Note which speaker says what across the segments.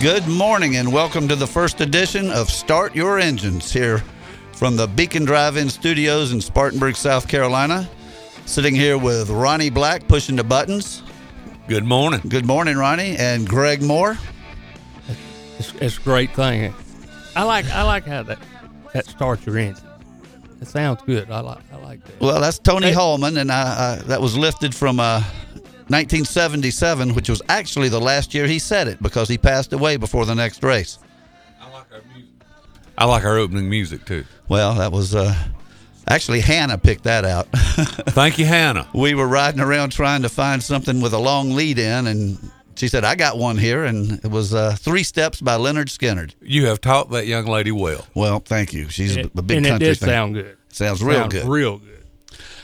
Speaker 1: Good morning and welcome to the first edition of Start Your Engines here from the Beacon Drive In Studios in Spartanburg, South Carolina. Sitting here with Ronnie Black pushing the buttons.
Speaker 2: Good morning.
Speaker 1: Good morning, Ronnie, and Greg Moore.
Speaker 3: It's, it's a great thing. I like I like how that that starts your engine. It sounds good. I like I like that.
Speaker 1: Well, that's Tony
Speaker 3: Hey.
Speaker 1: Hulman, and I, I, that was lifted from uh, 1977, which was actually the last year he said it because he passed away before the next race.
Speaker 2: I like our music. I like our opening music too.
Speaker 1: Well, that was uh, actually Hannah picked that out.
Speaker 2: Thank you, Hannah.
Speaker 1: we were riding around trying to find something with a long lead in, and she said, "I got one here," and it was uh, Three Steps by Lynyrd Skynyrd.
Speaker 2: You have taught that young lady well.
Speaker 1: Well, thank you. She's a,
Speaker 3: And,
Speaker 1: a big
Speaker 3: and it
Speaker 1: country
Speaker 3: did
Speaker 1: fan.
Speaker 3: sound good.
Speaker 1: Sounds real
Speaker 3: Sounds
Speaker 1: good.
Speaker 3: Real good.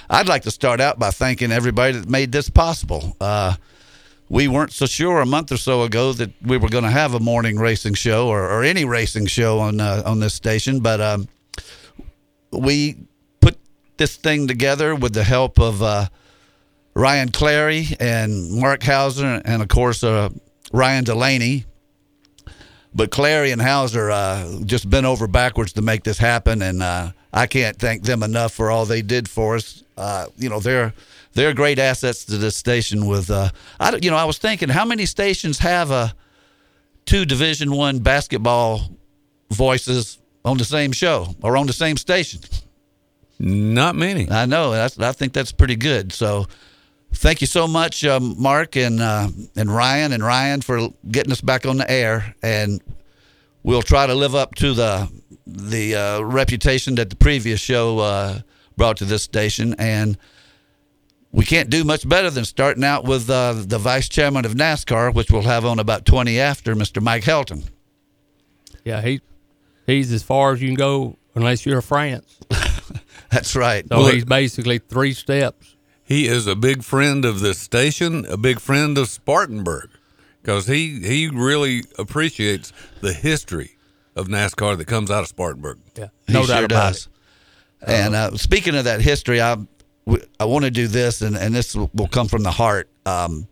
Speaker 1: I'd like to start out by thanking everybody that made this possible. Uh, we weren't so sure a month or so ago that we were going to have a morning racing show or, or any racing show on uh, on this station, but um, we put this thing together with the help of uh, Ryan Clary and Mark Hauser, and of course uh, Ryan Delaney. But Clary and Hauser uh, just bent over backwards to make this happen, and uh, I can't thank them enough for all they did for us. Uh, you know, they're they're great assets to this station. With uh, I, you know, I was thinking, how many stations have a two Division One basketball voices on the same show or on the same station?
Speaker 2: Not many.
Speaker 1: I know. That's, I think that's pretty good. So, thank you so much, um, Mark and uh, and Ryan and Ryan for getting us back on the air. And we'll try to live up to the the uh, reputation that the previous show uh, brought to this station. And we can't do much better than starting out with uh, the vice chairman of NASCAR, which we'll have on about twenty after, Mr. Mike Helton.
Speaker 3: Yeah, he he's as far as you can go unless you're France.
Speaker 1: That's right.
Speaker 3: So
Speaker 2: Well,
Speaker 3: he's basically three steps.
Speaker 2: He is a big friend of this station, a big friend of Spartanburg, because he he really appreciates the history of NASCAR that comes out of Spartanburg.
Speaker 3: Yeah,
Speaker 1: He
Speaker 3: no
Speaker 1: sure
Speaker 3: doubt about
Speaker 1: does.
Speaker 3: it.
Speaker 1: And uh, speaking of that history, I I want to do this, and, and this will will come from the heart. Um,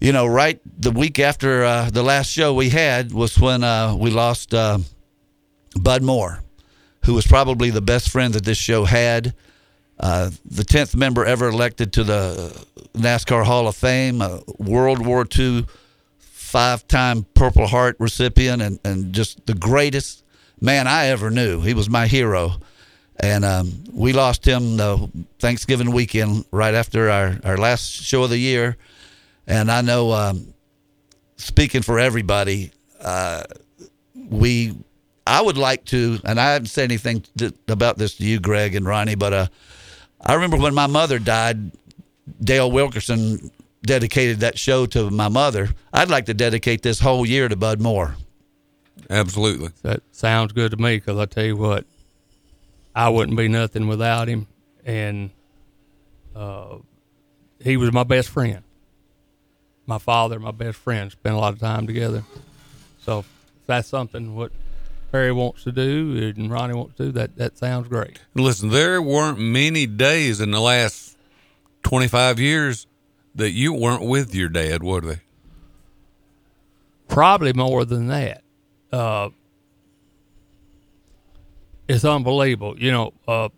Speaker 1: you know, right the week after uh, the last show we had was when uh, we lost uh, Bud Moore, who was probably the best friend that this show had. Uh, the tenth member ever elected to the NASCAR Hall of Fame, a World War II five-time Purple Heart recipient, and, and just the greatest man I ever knew. He was my hero, and um, we lost him the Thanksgiving weekend right after our, our last show of the year. And I know, um, speaking for everybody, uh, we I would like to, and I haven't said anything th- about this to you, Greg and Ronnie, but uh, I remember when my mother died, Dale Wilkerson dedicated that show to my mother. I'd like to dedicate this whole year to Bud Moore.
Speaker 2: Absolutely.
Speaker 3: That sounds good to me because I tell you what, I wouldn't be nothing without him, and uh, he was my best friend. My father, my best friend, spent a lot of time together. So if that's something what Perry wants to do and Ronnie wants to do, that that sounds great.
Speaker 2: Listen, there weren't many days in the last twenty five years that you weren't with your dad, were they?
Speaker 3: Probably more than that. Uh, it's unbelievable. You know, uh,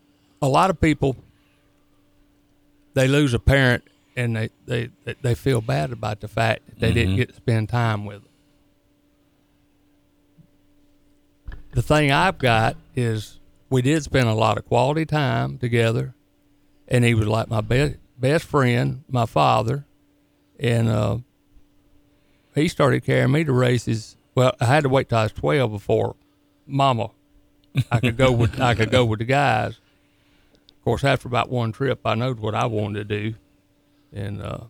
Speaker 3: a lot of people they lose a parent and they, they, they feel bad about the fact that they didn't get to spend time with them. The thing I've got is we did spend a lot of quality time together, and he was like my best best friend, my father, and uh, he started carrying me to races. Well, I had to wait till I was twelve before Mama I could go with I could go with the guys. Of course, after about one trip, I knowed what I wanted to do, and uh,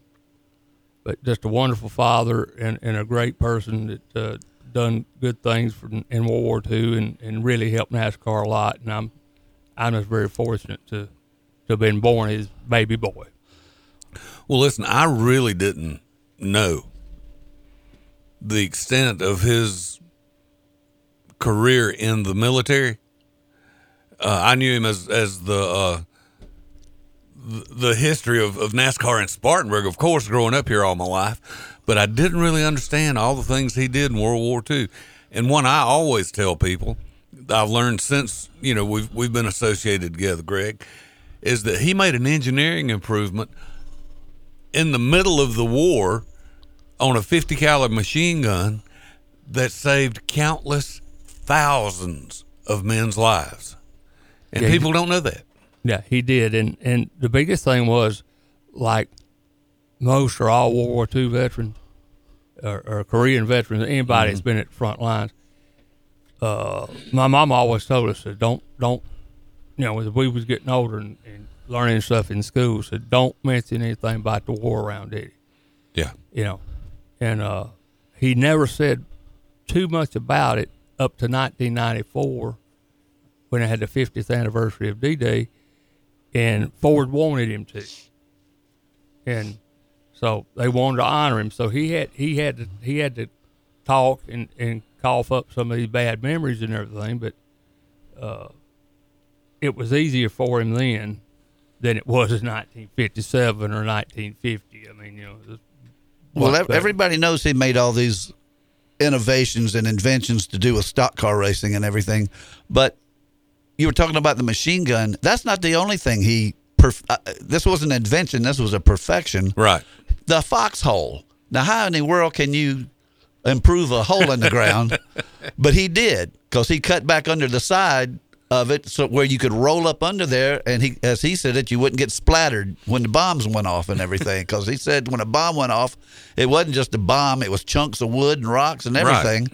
Speaker 3: but just a wonderful father and, and a great person that uh, done good things for, in World War II and, and really helped NASCAR a lot. And I'm I'm just very fortunate to to have been born his baby boy.
Speaker 2: Well, listen, I really didn't know the extent of his career in the military. Uh, I knew him as as the uh, the history of, of NASCAR in Spartanburg, of course, growing up here all my life, but I didn't really understand all the things he did in World War II. And one I always tell people, I've learned since you know we've we've been associated together, Greg, is that he made an engineering improvement in the middle of the war on a 50 caliber machine gun that saved countless thousands of men's lives. And
Speaker 3: Yeah,
Speaker 2: people don't know that.
Speaker 3: Yeah, he did, and and the biggest thing was, like, most or all World War II veterans, or, or Korean veterans, anybody that's been at the front lines. Uh, my mom always told us that don't don't, you know, as we was getting older and, and learning stuff in school, said don't mention anything about the war around Eddie.
Speaker 2: Yeah.
Speaker 3: you know, and uh, he never said too much about it up to 1994 when it had the 50th anniversary of D-Day, and Ford wanted him to, and so they wanted to honor him. So he had he had to he had to talk and and cough up some of these bad memories and everything, but uh, it was easier for him then than it was in 1957 or 1950. I mean, you know.
Speaker 1: Well, everybody knows he made all these innovations and inventions to do with stock car racing and everything. But you were talking about the machine gun. That's not the only thing he. Perf- uh, this was an invention. This was a perfection.
Speaker 2: Right.
Speaker 1: The foxhole. Now, how in the world can you improve a hole in the ground? but he did because he cut back under the side of it so where you could roll up under there and he as he said it you wouldn't get splattered when the bombs went off and everything because he said when a bomb went off it wasn't just a bomb it was chunks of wood and rocks and
Speaker 2: Right.
Speaker 1: everything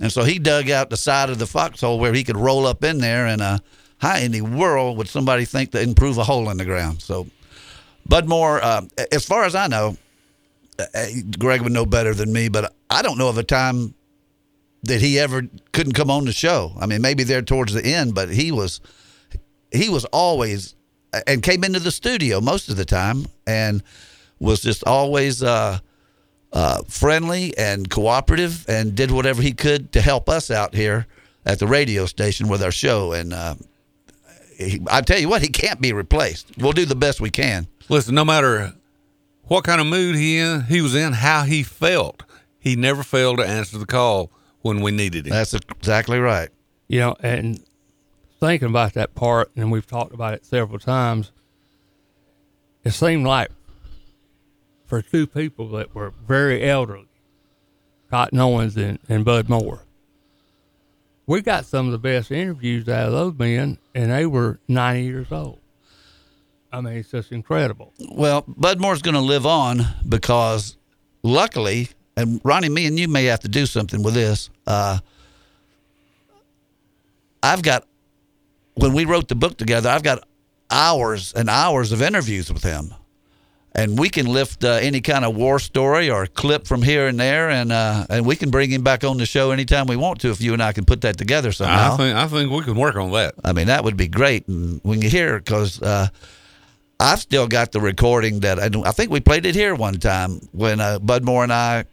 Speaker 1: and so he dug out the side of the foxhole where he could roll up in there and uh how in the world would somebody think to improve a hole in the ground so bud moore uh, as far as i know uh, greg would know better than me but i don't know of a time that he ever couldn't come on the show. I mean, maybe there towards the end, but he was he was always and came into the studio most of the time and was just always uh, uh, friendly and cooperative and did whatever he could to help us out here at the radio station with our show. And uh, he, I tell you what, he can't be replaced. We'll do the best we can.
Speaker 2: Listen, no matter what kind of mood he in, he was in, how he felt, he never failed to answer the call when we needed him.
Speaker 1: That's exactly right.
Speaker 3: You know, and thinking about that part, and we've talked about it several times, it seemed like for two people that were very elderly, Cotton Owens and, and Bud Moore, we got some of the best interviews out of those men, and they were 90 years old. I mean, it's just incredible.
Speaker 1: Well, Bud Moore's going to live on because luckily, and Ronnie, me and you may have to do something with this. Uh, I've got, when we wrote the book together, I've got hours and hours of interviews with him. And we can lift uh, any kind of war story or clip from here and there, and uh, and we can bring him back on the show anytime we want to if you and I can put that together somehow.
Speaker 2: I think I think we can work on that.
Speaker 1: I mean, that would be great. And when you hear, because uh, I've still got the recording that I, I think we played it here one time when uh, Bud Moore and I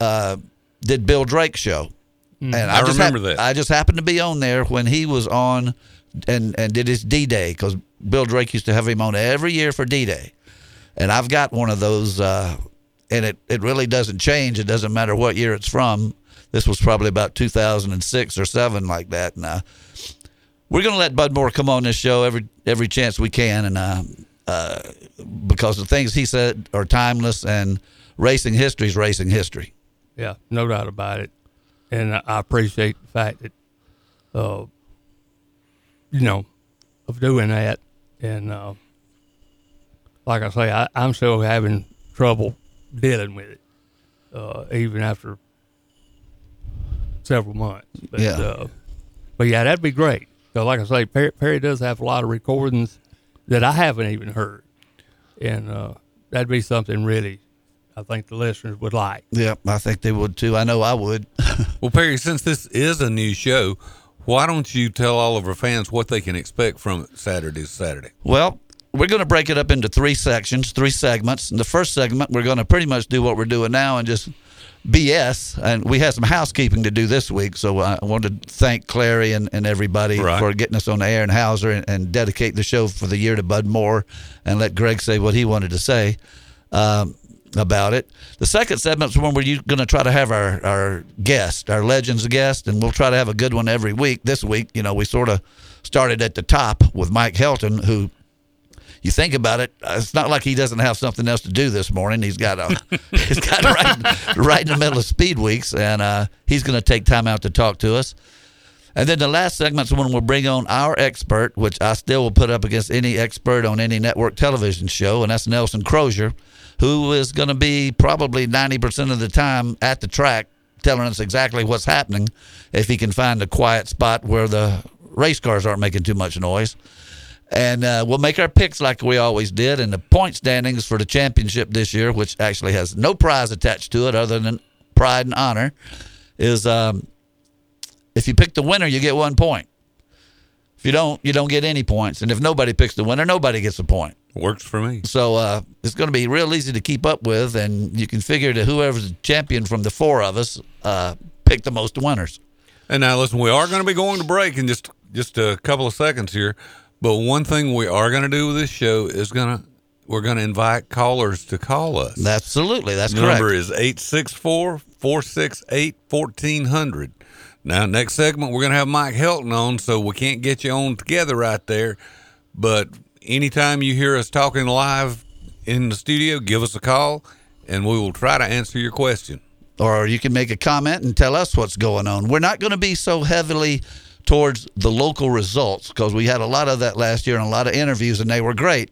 Speaker 1: uh, did Bill Drake's show. And
Speaker 2: I
Speaker 1: just
Speaker 2: remember
Speaker 1: hap-
Speaker 2: that.
Speaker 1: I just happened to be on there when he was on and, and did his D Day because Bill Drake used to have him on every year for D Day. And I've got one of those, uh, and it, it really doesn't change. It doesn't matter what year it's from. This was probably about 2006 or 7, like that. And uh, we're going to let Bud Moore come on this show every every chance we can, and uh, uh, because the things he said are timeless, and racing history is racing history.
Speaker 3: Yeah, no doubt about it. And I- appreciate the fact that, uh, you know, of doing that. And uh, like I say, I, I'm still having trouble dealing with it, uh, even after several months. But,
Speaker 1: Yeah.
Speaker 3: Uh, but yeah, that'd be great. So, like I say, Perry, Perry does have a lot of recordings that I haven't even heard, and uh, that'd be something really I think the listeners would like.
Speaker 1: Yep, I think they would too. I know I would.
Speaker 2: Well, Perry, since this is a new show, why don't you tell all of our fans what they can expect from it Saturday to Saturday?
Speaker 1: Well, we're going to break it up into three sections, three segments. In the first segment, we're going to pretty much do what we're doing now and just BS. And we had some housekeeping to do this week, so I want to thank Clary and, and everybody
Speaker 2: Right.
Speaker 1: for getting us on the air and Hauser and, and dedicate the show for the year to Bud Moore and let Greg say what he wanted to say. Um, about it. The second segment segment's when we're going to try to have our, our guest, our Legends guest, and we'll try to have a good one every week. This week, you know, we sort of started at the top with Mike Helton, who you think about it, uh, it's not like he doesn't have something else to do this morning. He's got a, he's got right, right in the middle of speed weeks, and uh, he's going to take time out to talk to us. And then the last segment's when we'll bring on our expert, which I still will put up against any expert on any network television show, and that's Nelson Crozier, who is going to be probably 90% of the time at the track telling us exactly what's happening if he can find a quiet spot where the race cars aren't making too much noise. And uh, we'll make our picks like we always did. And the point standings for the championship this year, which actually has no prize attached to it other than pride and honor, is um, if you pick the winner, you get one point. If you don't, you don't get any points. And if nobody picks the winner, nobody gets a point.
Speaker 2: Works for me.
Speaker 1: So uh, it's going to be real easy to keep up with, and you can figure that whoever's the champion from the four of us uh, pick the most winners.
Speaker 2: And now, listen, we are going to be going to break in just just a couple of seconds here. But one thing we are going to do with this show is going to we're going to invite callers to call us.
Speaker 1: Absolutely, that's
Speaker 2: The
Speaker 1: correct.
Speaker 2: number is 864 468 1400. Now, next segment, we're going to have Mike Helton on, so we can't get you on together right there. But anytime you hear us talking live in the studio, give us a call and we will try to answer your question.
Speaker 1: or you can make a comment and tell us what's going on. We're not going to be so heavily towards the local results because we had a lot of that last year and a lot of interviews and they were great.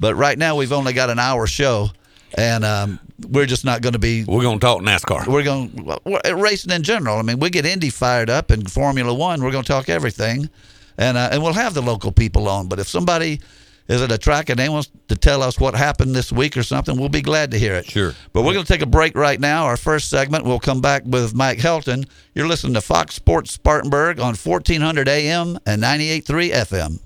Speaker 1: But right now we've only got an hour show and um, we're just not going to be.
Speaker 2: We're going to talk NASCAR.
Speaker 1: We're going we're- racing in general. I mean, we get Indy fired up and Formula One. We're going to talk everything, and uh, and we'll have the local people on. But if somebody is at a track and they want to tell us what happened this week or something, we'll be glad to hear it.
Speaker 2: Sure.
Speaker 1: But we're going to take a break right now. Our first segment, we'll come back with Mike Helton. You're listening to Fox Sports Spartanburg on 1400 AM and 98.3 FM.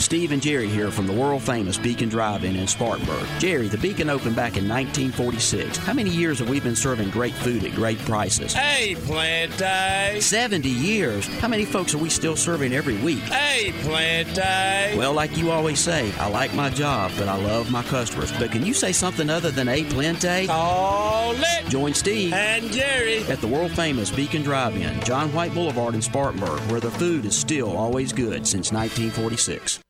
Speaker 4: Steve and Jerry here from the world famous Beacon Drive-In in Spartanburg. Jerry, the Beacon opened back in 1946. How many years have we been serving great food at great prices?
Speaker 5: Hey, Plante.
Speaker 4: 70 years. How many folks are we still serving every week?
Speaker 5: Hey, Plante.
Speaker 4: Well, like you always say, I like my job, but I love my customers. But can you say something other than a plente?
Speaker 5: Call it.
Speaker 4: Join Steve
Speaker 5: And Jerry.
Speaker 4: at the world famous Beacon Drive-In, John White Boulevard in Spartanburg, where the food is still always good since 1946.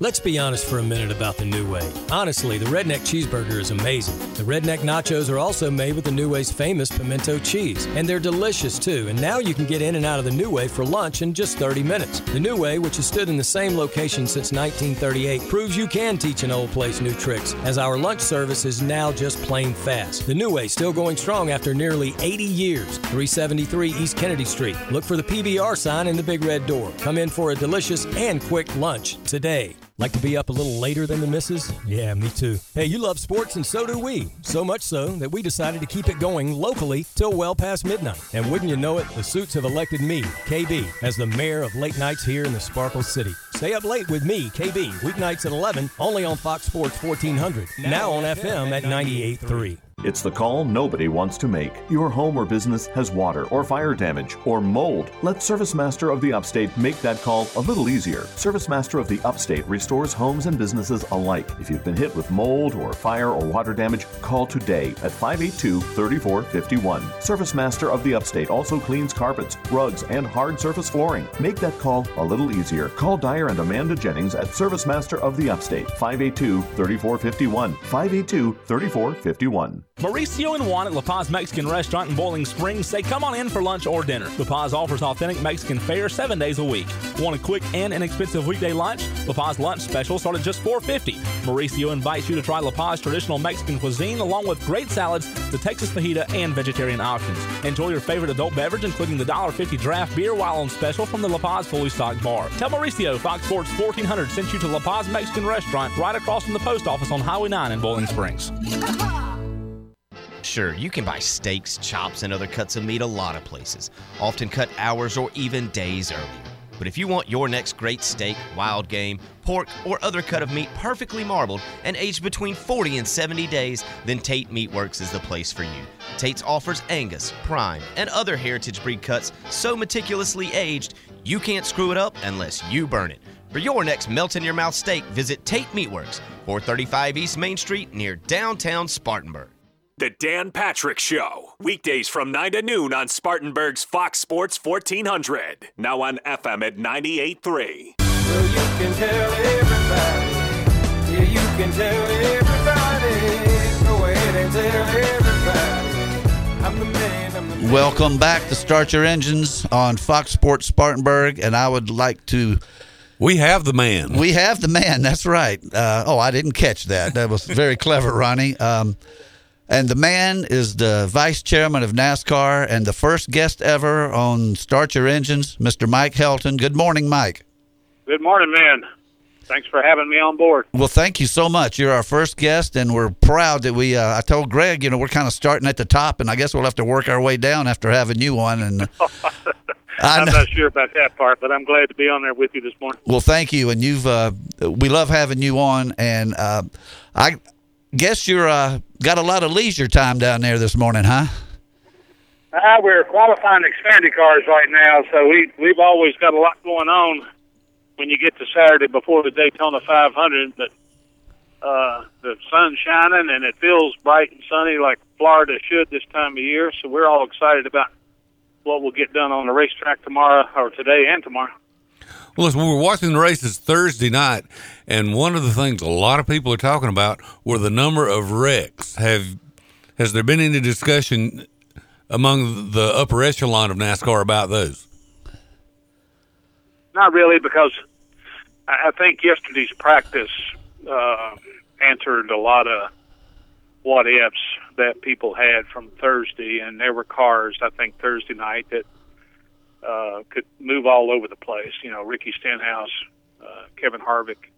Speaker 6: Let's be honest for a minute about the Nu-Way. Honestly, the Redneck Cheeseburger is amazing. The Redneck Nachos are also made with the Nu-Way's famous pimento cheese, and they're delicious too. And now you can get in and out of the Nu-Way for lunch in just 30 minutes. The Nu-Way, which has stood in the same location since 1938, proves you can teach an old place new tricks, as our lunch service is now just plain fast. The Nu-Way still going strong after nearly 80 years. 373 East Kennedy Street. Look for the PBR sign in the big red door. Come in for a delicious and quick lunch today. Like to be up a little later than the missus? Yeah, me too. Hey, you love sports and so do we. So much so that we decided to keep it going locally till well past midnight. And wouldn't you know it, the Suits have elected me, KB, as the mayor of late nights here in the Sparkle City. Stay up late with me, KB, weeknights at 11, only on Fox Sports 1400. Now on FM at 98.3.
Speaker 7: It's the call nobody wants to make. Your home or business has water or fire damage or mold. Let Service Master of the Upstate make that call a little easier. Service Master of the Upstate restores homes and businesses alike. If you've been hit with mold or fire or water damage, call today at 582 3451. Service Master of the Upstate also cleans carpets, rugs, and hard surface flooring. Make that call a little easier. Call Dyer and Amanda Jennings at Service Master of the Upstate 582 3451. 582 3451.
Speaker 8: Mauricio and Juan at La Paz Mexican Restaurant in Boiling Springs say come on in for lunch or dinner. La Paz offers authentic Mexican fare seven days a week. Want a quick and inexpensive weekday lunch? La Paz lunch special start at just $4.50. Mauricio invites you to try La Paz traditional Mexican cuisine along with great salads, the Texas fajita, and vegetarian options. Enjoy your favorite adult beverage, including the $1.50 draft beer while on special from the La Paz fully stocked bar. Tell Mauricio Fox Sports 1400 sent you to La Paz Mexican Restaurant right across from the post office on Highway 9 in Boiling Springs.
Speaker 9: Sure, you can buy steaks, chops, and other cuts of meat a lot of places, often cut hours or even days earlier. But if you want your next great steak, wild game, pork, or other cut of meat perfectly marbled and aged between 40 and 70 days, then Tate Meatworks is the place for you. Tate's offers Angus, Prime, and other heritage breed cuts so meticulously aged, you can't screw it up unless you burn it. For your next melt in your mouth steak, visit Tate Meatworks, 435 East Main Street near downtown Spartanburg.
Speaker 10: The Dan Patrick Show. Weekdays from 9 to noon on Spartanburg's Fox Sports 1400. Now on FM at 98.3.
Speaker 11: Well, you can tell everybody. Yeah, you can tell everybody. Go ahead and tell everybody. I'm the man. I'm the man.
Speaker 1: Welcome back to Start Your Engines on Fox Sports Spartanburg, and I would like to.
Speaker 2: We have the man.
Speaker 1: We have the man. That's right. Uh, oh, I didn't catch that. That was very clever, Ronnie. Um, and the man is the vice chairman of NASCAR and the first guest ever on Start Your Engines, Mr. Mike Helton. Good morning, Mike.
Speaker 12: Good morning, man. Thanks for having me on board.
Speaker 1: Well, thank you so much. You're our first guest, and we're proud that we. Uh, I told Greg, you know, we're kind of starting at the top, and I guess we'll have to work our way down after having you on. And
Speaker 12: I'm not sure about that part, but I'm glad to be on there with you this morning.
Speaker 1: Well, thank you, and you've uh, we love having you on, and uh, I guess you're uh, got a lot of leisure time down there this morning, huh?
Speaker 12: Uh, we're qualifying Xfinity cars right now, so we we've always got a lot going on when you get to Saturday before the Daytona 500. But uh, the sun's shining and it feels bright and sunny like Florida should this time of year. So we're all excited about what we'll get done on the racetrack tomorrow or today and tomorrow.
Speaker 2: Well, listen, we were watching the races Thursday night, and one of the things a lot of people are talking about were the number of wrecks. Have has there been any discussion among the upper echelon of NASCAR about those?
Speaker 12: Not really, because I think yesterday's practice uh, answered a lot of what ifs that people had from Thursday, and there were cars I think Thursday night that uh, could move all over the place. You know, Ricky Stenhouse, uh, Kevin Harvick,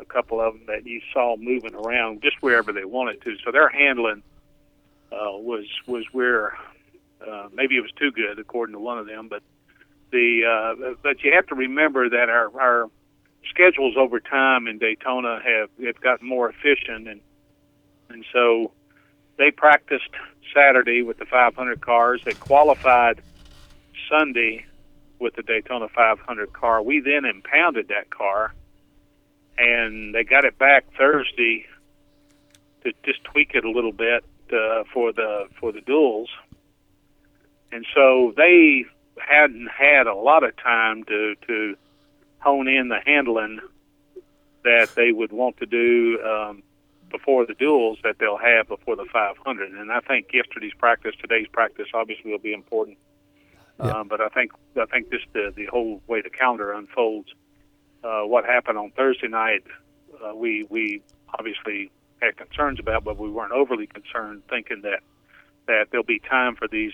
Speaker 12: a couple of them that you saw moving around just wherever they wanted to. So their handling uh, was was where uh, maybe it was too good according to one of them, but the uh, but you have to remember that our our schedules over time in Daytona have have gotten more efficient and and so they practiced Saturday with the 500 cars. They qualified Sunday with the Daytona 500 car. We then impounded that car and they got it back Thursday to just tweak it a little bit uh, for the for the duels. And so they hadn't had a lot of time to to hone in the handling that they would want to do um, before the duels that they'll have before the 500. And I think yesterday's practice, today's practice, obviously will be important. Um, but I think I think just the the whole way the calendar unfolds, uh, what happened on Thursday night, uh, we we obviously had concerns about, but we weren't overly concerned, thinking that that there'll be time for these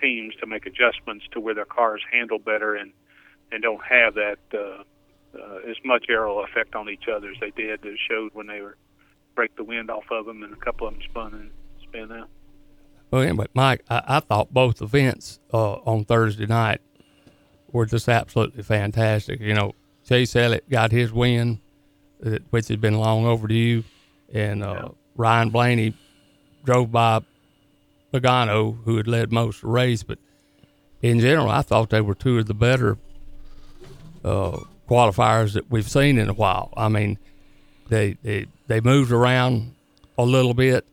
Speaker 12: teams to make adjustments to where their cars handle better and and don't have that uh, uh, as much aero effect on each other as they did. That showed when they were break the wind off of them, and a couple of them spun and spin out.
Speaker 3: Well, Mike, I, I thought both events uh, on Thursday night were just absolutely fantastic. You know, Chase Elliott got his win, uh, which had been long overdue, and uh, Ryan Blaney drove by Logano, who had led most of the race. But in general, I thought they were two of the better uh, qualifiers that we've seen in a while. I mean, they they, they moved around a little bit,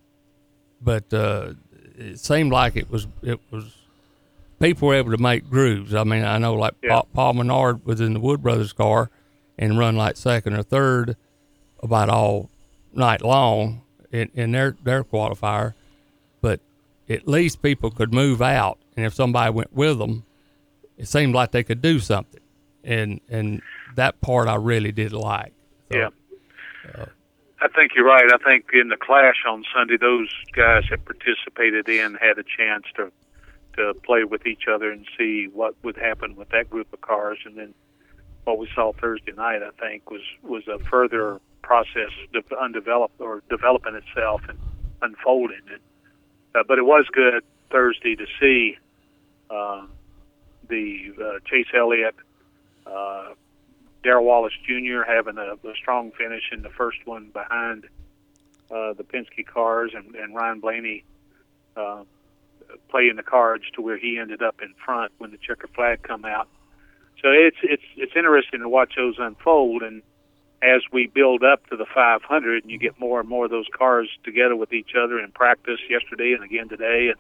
Speaker 3: but uh, it seemed like it was it was people were able to make grooves. I mean, I know like Paul, Paul Menard was in the Wood Brothers car and run like second or third about all night long, in, in their their qualifier, but at least people could move out, and if somebody went with them, it seemed like they could do something, and and that part I really did like. So,
Speaker 12: Yeah.
Speaker 3: uh,
Speaker 12: I think you're right. I think in the clash on Sunday, those guys that participated in had a chance to to play with each other and see what would happen with that group of cars, and then what we saw Thursday night, I think, was was a further process de- undeveloped or developing itself and unfolding. And, uh, but it was good Thursday to see uh, the uh, Chase Elliott, uh, Darrell Wallace Jr. having a, a strong finish in the first one behind uh, the Penske cars, and, and Ryan Blaney uh, playing the cards to where he ended up in front when the checker flag come out. So it's it's it's interesting to watch those unfold, and as we build up to the 500, and you get more and more of those cars together with each other in practice yesterday and again today, and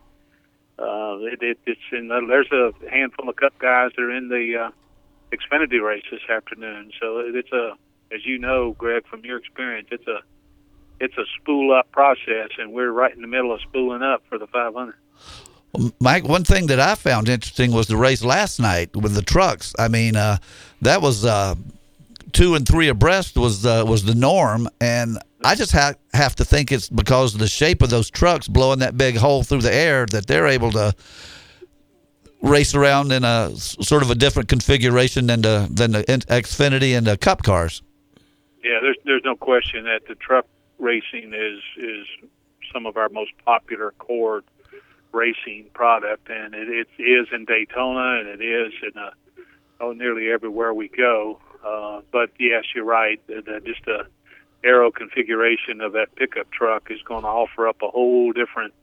Speaker 12: uh, it, it, it's in the, there's a handful of Cup guys that are in the uh, Xfinity race this afternoon. So it, it's a, as you know, Greg, from your experience, it's a it's a spool up process, and we're right in the middle of spooling up for the 500.
Speaker 1: Mike, one thing that I found interesting was the race last night with the trucks. I mean, uh, that was uh, two and three abreast was uh, was the norm, and I just ha- have to think it's because of the shape of those trucks blowing that big hole through the air that they're able to race around in a sort of a different configuration than the than the Xfinity and the Cup cars.
Speaker 12: Yeah, there's there's no question that the truck racing is is some of our most popular core racing product, and it, it is in Daytona, and it is in a, oh nearly everywhere we go. Uh, but yes, you're right. The, just the aero configuration of that pickup truck is going to offer up a whole different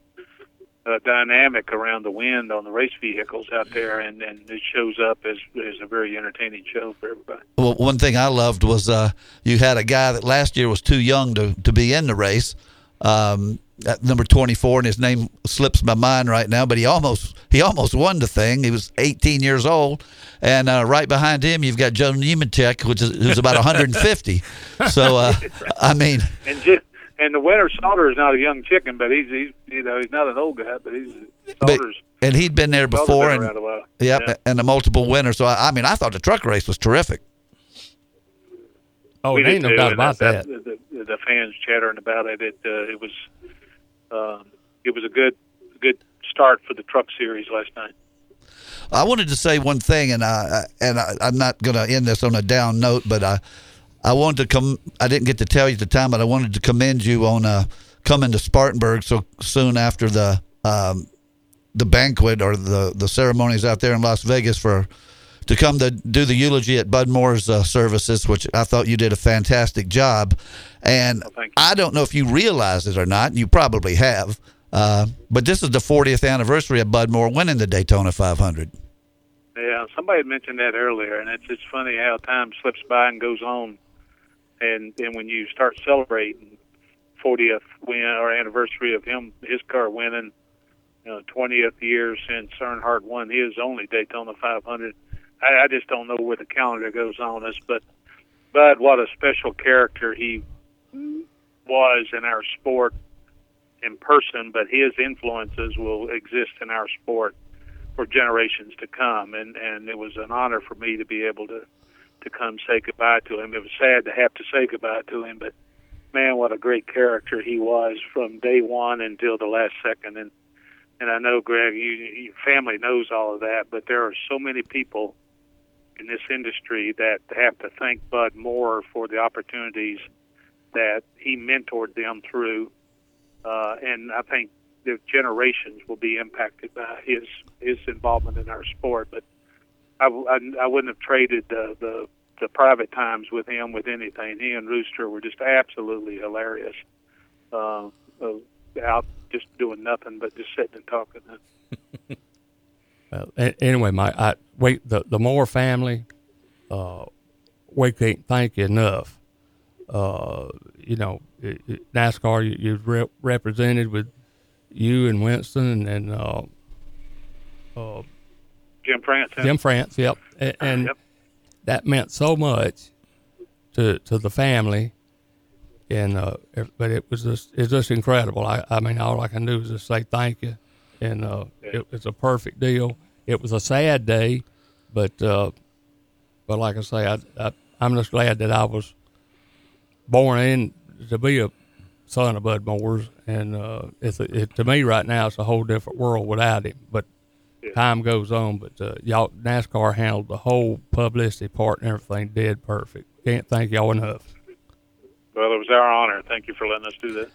Speaker 12: uh, dynamic around the wind on the race vehicles out there, and, and it shows up as, as a very entertaining show for everybody.
Speaker 1: Well, one thing I loved was uh, you had a guy that last year was too young to, to be in the race. Um, at number 24, and his name slips my mind right now, but he almost he almost won the thing. He was 18 years old, and uh, right behind him you've got Joe Nemechek, which is who's about 150. so uh, I mean,
Speaker 12: And just, and the winner Sauter is not a young chicken, but he's he's you know he's not an old guy, but he's
Speaker 1: but, and he'd been there before,
Speaker 12: been
Speaker 1: and
Speaker 12: around a
Speaker 1: yep,
Speaker 12: Yeah.
Speaker 1: and a multiple winner. So I, I mean, I thought the truck race was terrific.
Speaker 3: Oh,
Speaker 12: We
Speaker 3: there ain't no doubt
Speaker 12: and
Speaker 3: about that.
Speaker 12: The, the, the fans chattering about it. It uh, it was um, it was a good good start for the truck series last night.
Speaker 1: I wanted to say one thing, and I and I, I'm not going to end this on a down note, but I I wanted to come. I didn't get to tell you at the time, but I wanted to commend you on uh, coming to Spartanburg so soon after the um, the banquet or the the ceremonies out there in Las Vegas for to come to do the eulogy at Bud Moore's uh, services, which I thought you did a fantastic job. And I don't know if you realize it or not. You probably have. Uh, but this is the 40th anniversary of Bud Moore winning the Daytona 500.
Speaker 12: Yeah, somebody mentioned that earlier, and it's it's funny how time slips by and goes on, and and when you start celebrating 40th win or anniversary of him, his car winning, you know, 20th year since Earnhardt won his only Daytona 500. I, I just don't know where the calendar goes on us, but but what a special character he was in our sport in person, but his influences will exist in our sport for generations to come. And and it was an honor for me to be able to to come say goodbye to him. It was sad to have to say goodbye to him, but man, what a great character he was from day one until the last second. And and I know Greg, you, your family knows all of that, but there are so many people in this industry that have to thank Bud Moore for the opportunities that he mentored them through. Uh, and I think the generations will be impacted by his his involvement in our sport. But I, I, I wouldn't have traded the, the the private times with him with anything. He and Rooster were just absolutely hilarious. Uh, uh, out just doing nothing but just sitting and talking.
Speaker 3: Anyway, my I wait the the Moore family. Uh, we can't thank you enough. Uh, you know, it, it, NASCAR you, you rep- represented with you and Winston and uh, uh,
Speaker 12: Jim France. huh?
Speaker 3: Jim France. Yep, and, and
Speaker 12: Yep.
Speaker 3: that meant so much to to the family. and uh, but it was just it's just incredible. I, I mean, all I can do is just say thank you, and uh, it was a perfect deal. It was a sad day, but uh, but like I say, I, I I'm just glad that I was born in to be a son of Bud Moore's, and uh, it's a, it, to me right now it's a whole different world without him. But time goes on. But uh, y'all NASCAR handled the whole publicity part and everything dead perfect. Can't thank y'all enough.
Speaker 12: Well, it was our honor. Thank you for letting us do that.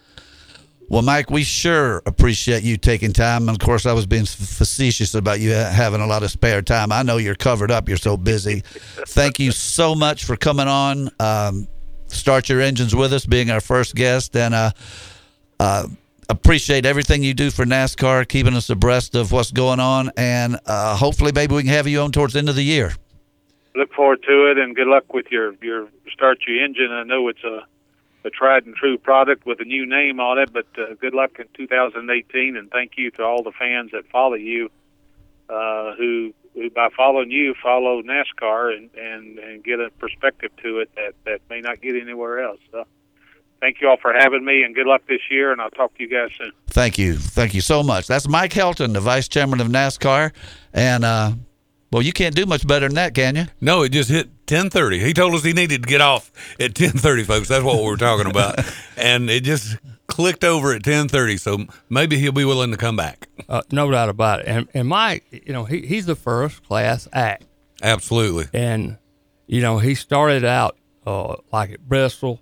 Speaker 1: Well, Mike, we sure appreciate you taking time. And of course, I was being facetious about you having a lot of spare time. I know you're covered up, you're so busy. Thank you so much for coming on. Um, start your engines with us, being our first guest. And uh, uh, appreciate everything you do for NASCAR, keeping us abreast of what's going on. And uh, hopefully, maybe we can have you on towards the end of the year.
Speaker 12: Look forward to it, and good luck with your your start your engine. I know it's a a tried and true product with a new name on it, but uh, good luck in 2018, and thank you to all the fans that follow you, uh, who who by following you follow NASCAR and and and get a perspective to it that that may not get anywhere else. So, thank you all for having me, and good luck this year. And I'll talk to you guys soon.
Speaker 1: Thank you. Thank you so much. That's Mike Helton, the vice chairman of NASCAR. And, uh, well, you can't do much better than that, can you?
Speaker 2: No, it just hit 10:30. He told us he needed to get off at 10:30, folks. That's what we were talking about, and it just clicked over at 10:30. So maybe he'll be willing to come back.
Speaker 3: Uh, no doubt about it. And and Mike, you know, he, he's the first class act.
Speaker 2: Absolutely.
Speaker 3: And you know, he started out uh, like at Bristol,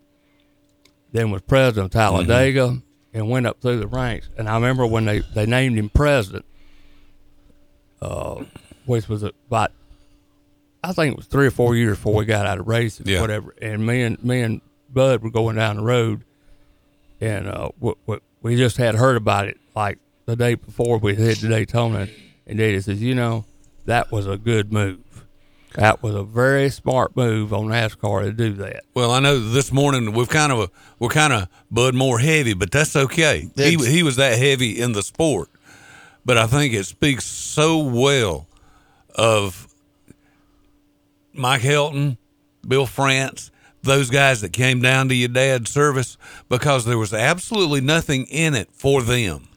Speaker 3: then was president of Talladega, and went up through the ranks. And I remember when they, they named him president, uh, which was about I think it was three or four years before we got out of racing,
Speaker 2: Yeah.
Speaker 3: whatever. And me and me and Bud were going down the road, and uh, we, we, we just had heard about it like the day before we hit to Daytona. And Daddy says, you know, that was a good move. That was a very smart move on NASCAR to do that.
Speaker 2: Well, I know this morning we've kind of a, we're kind of Bud Moore heavy, but that's okay. He he was that heavy in the sport, but I think it speaks so well of Mike Helton, Bill France, those guys that came down to your dad's service because there was absolutely nothing in it for them.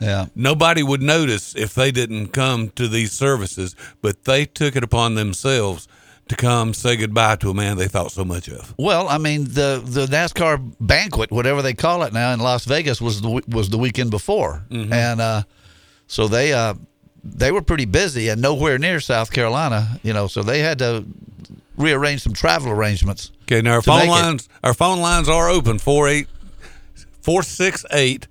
Speaker 1: Yeah.
Speaker 2: Nobody would notice if they didn't come to these services, but they took it upon themselves to come say goodbye to a man they thought so much of.
Speaker 1: Well, I mean the the NASCAR banquet, whatever they call it now in Las Vegas, was the was the weekend before, and uh, so they uh, they were pretty busy and nowhere near South Carolina, you know, so they had to rearrange some travel arrangements.
Speaker 2: Okay, now our phone
Speaker 1: it.
Speaker 2: lines our phone lines are open 48 468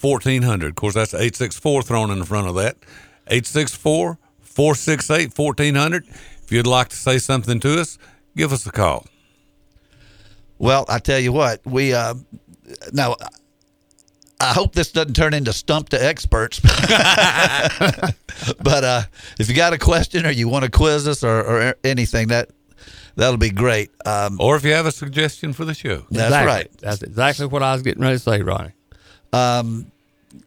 Speaker 2: 1400. Of course, that's 864 thrown in the front of that. 864 468 1400. If you'd like to say something to us, give us a call.
Speaker 1: Well, I tell you what, we uh, now. I hope this doesn't turn into stump to experts. but uh, if you got a question or you want to quiz us or, or anything, that that'll be great. Um,
Speaker 2: Or if you have a suggestion for the show.
Speaker 1: That's
Speaker 3: Exactly.
Speaker 1: right.
Speaker 3: That's exactly what I was getting ready to say, Ronnie.
Speaker 1: Um,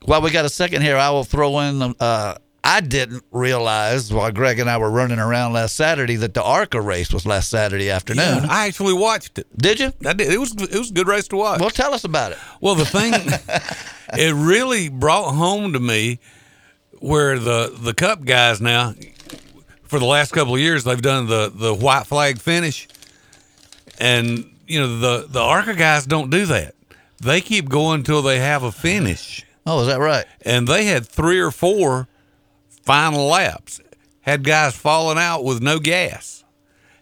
Speaker 1: while we got a second here, I will throw in. Uh, I didn't realize while Greg and I were running around last Saturday that the ARCA race was last Saturday afternoon.
Speaker 2: I actually watched it.
Speaker 1: Did you?
Speaker 2: I did. It was it was a good race to watch.
Speaker 1: Well, tell us about it.
Speaker 2: Well, the thing it really brought home to me where the the Cup guys now for the last couple of years they've done the the white flag finish, and you know the the ARCA guys don't do that. They keep going until they have a finish.
Speaker 1: Oh, is that right?
Speaker 2: And they had three or four final laps. Had guys falling out with no gas.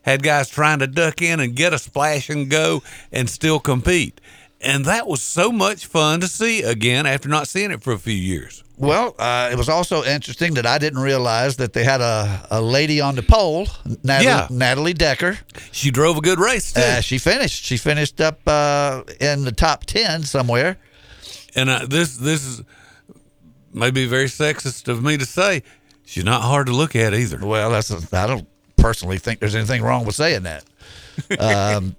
Speaker 2: Had guys trying to duck in and get a splash and go and still compete. And that was so much fun to see again after not seeing it for a few years.
Speaker 1: Well, uh, it was also interesting that I didn't realize that they had a, a lady on the pole, Natalie,
Speaker 2: Yeah.
Speaker 1: Natalie Decker.
Speaker 2: She drove a good race too.
Speaker 1: Uh, she finished. She finished up uh, in the top ten somewhere.
Speaker 2: and uh, this this is maybe very sexist of me to say. She's not hard to look at either.
Speaker 1: Well, that's a, I don't personally think there's anything wrong with saying that. Um,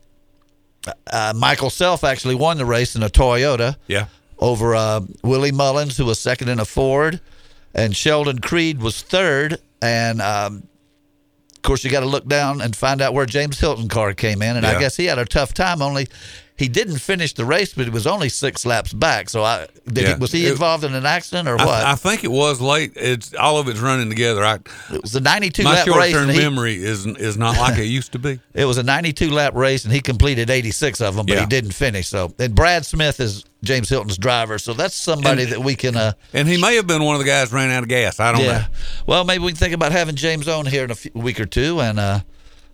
Speaker 1: uh, Michael Self actually won the race in a Toyota.
Speaker 2: Yeah.
Speaker 1: Over uh, Willie Mullins, who was second in a Ford, and Sheldon Creed was third. And um, of course, you got to look down and find out where James Hylton car came in. And I guess he had a tough time. Only he didn't finish the race, but he was only six laps back. So I did
Speaker 2: Yeah.
Speaker 1: he, was he
Speaker 2: It-
Speaker 1: involved in an accident or
Speaker 2: I,
Speaker 1: what?
Speaker 2: I think it was late. It's all of it's running together. I,
Speaker 1: it was a 92
Speaker 2: my
Speaker 1: lap race.
Speaker 2: term
Speaker 1: and he-
Speaker 2: memory is is not like it used to be.
Speaker 1: It was a 92 lap race, and he completed 86 of them, but
Speaker 2: Yeah.
Speaker 1: he didn't finish. So, and Brad Smith is James Hylton's driver, so that's somebody
Speaker 2: And-
Speaker 1: that we can. Uh,
Speaker 2: And he may have been one of the guys ran out of gas. I don't know.
Speaker 1: Well, maybe we can think about having James on here in a few, week or two, and uh,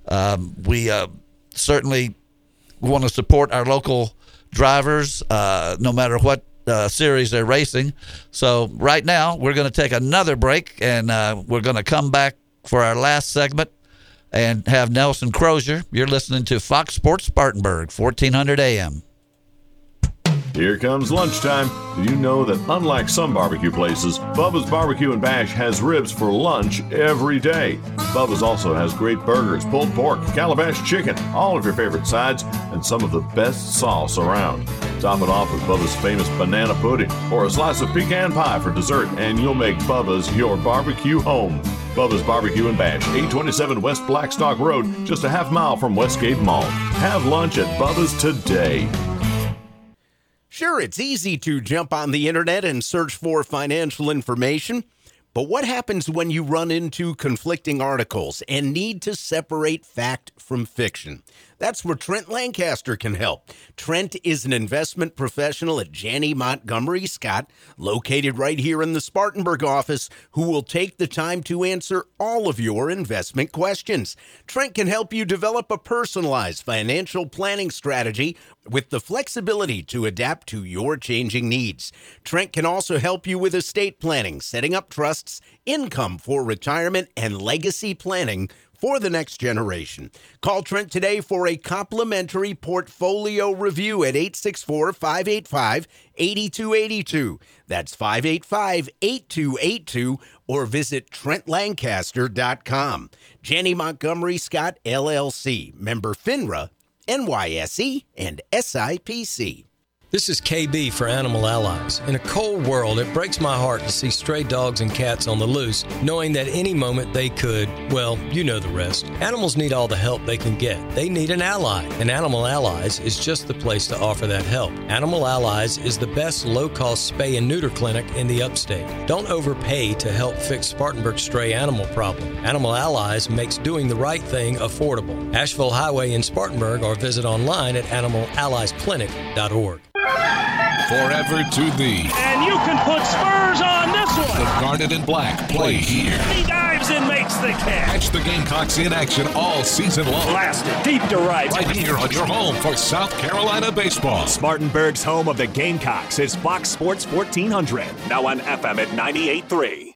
Speaker 1: um, we uh, certainly want to support our local drivers, uh, no matter what uh, series they're racing. So right now, we're going to take another break, and uh, we're going to come back for our last segment and have Nelson Crozier. You're listening to Fox Sports Spartanburg, 1400 AM.
Speaker 7: Here comes lunchtime. Do you know that unlike some barbecue places, Bubba's Barbecue and Bash has ribs for lunch every day? Bubba's also has great burgers, pulled pork, calabash chicken, all of your favorite sides, and some of the best sauce around. Top it off with Bubba's famous banana pudding or a slice of pecan pie for dessert, and you'll make Bubba's your barbecue home. Bubba's Barbecue and Bash, 827 West Blackstock Road, just a half mile from Westgate Mall. Have lunch at Bubba's today.
Speaker 13: Sure, it's easy to jump on the internet and search for financial information, but what happens when you run into conflicting articles and need to separate fact from fiction? That's where Trent Lancaster can help. Trent is an investment professional at Janney Montgomery Scott, located right here in the Spartanburg office, who will take the time to answer all of your investment questions. Trent can help you develop a personalized financial planning strategy with the flexibility to adapt to your changing needs. Trent can also help you with estate planning, setting up trusts, income for retirement, and legacy planning for the next generation. Call Trent today for a complimentary portfolio review at 864 585 8282. That's 585 8282 or visit TrentLancaster.com. Janney Montgomery Scott, LLC, member FINRA, NYSE, and SIPC.
Speaker 6: This is KB for Animal Allies. In a cold world, it breaks my heart to see stray dogs and cats on the loose, knowing that any moment they could, well, you know the rest. Animals need all the help they can get. They need an ally, and Animal Allies is just the place to offer that help. Animal Allies is the best low cost spay and neuter clinic in the upstate. Don't overpay to help fix Spartanburg's stray animal problem. Animal Allies makes doing the right thing affordable. Asheville Highway in Spartanburg or visit online at animalalliesclinic.org.
Speaker 14: Forever to thee.
Speaker 5: And you can put spurs on this one. The.
Speaker 14: Garnet and Black play here.
Speaker 5: He dives and makes the catch.
Speaker 14: Catch the Gamecocks in action all season long.
Speaker 5: Blasted deep to right.
Speaker 14: Right here on your home for South Carolina baseball.
Speaker 10: Spartanburg's home of the Gamecocks is Fox Sports 1400, now on FM at 98.3.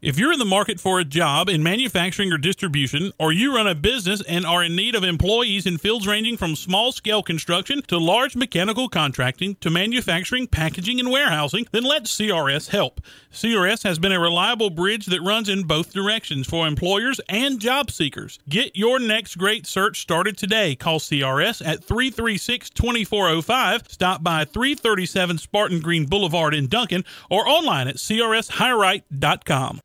Speaker 15: If you're in the market for a job in manufacturing or distribution, or you run a business and are in need of employees in fields ranging from small scale construction to large mechanical contracting to manufacturing, packaging, and warehousing, then let CRS help. CRS has been a reliable bridge that runs in both directions for employers and job seekers. Get your next great search started today. Call CRS at 336 2405, stop by 337 Spartan Green Boulevard in Duncan, or online at crshirewrite.com.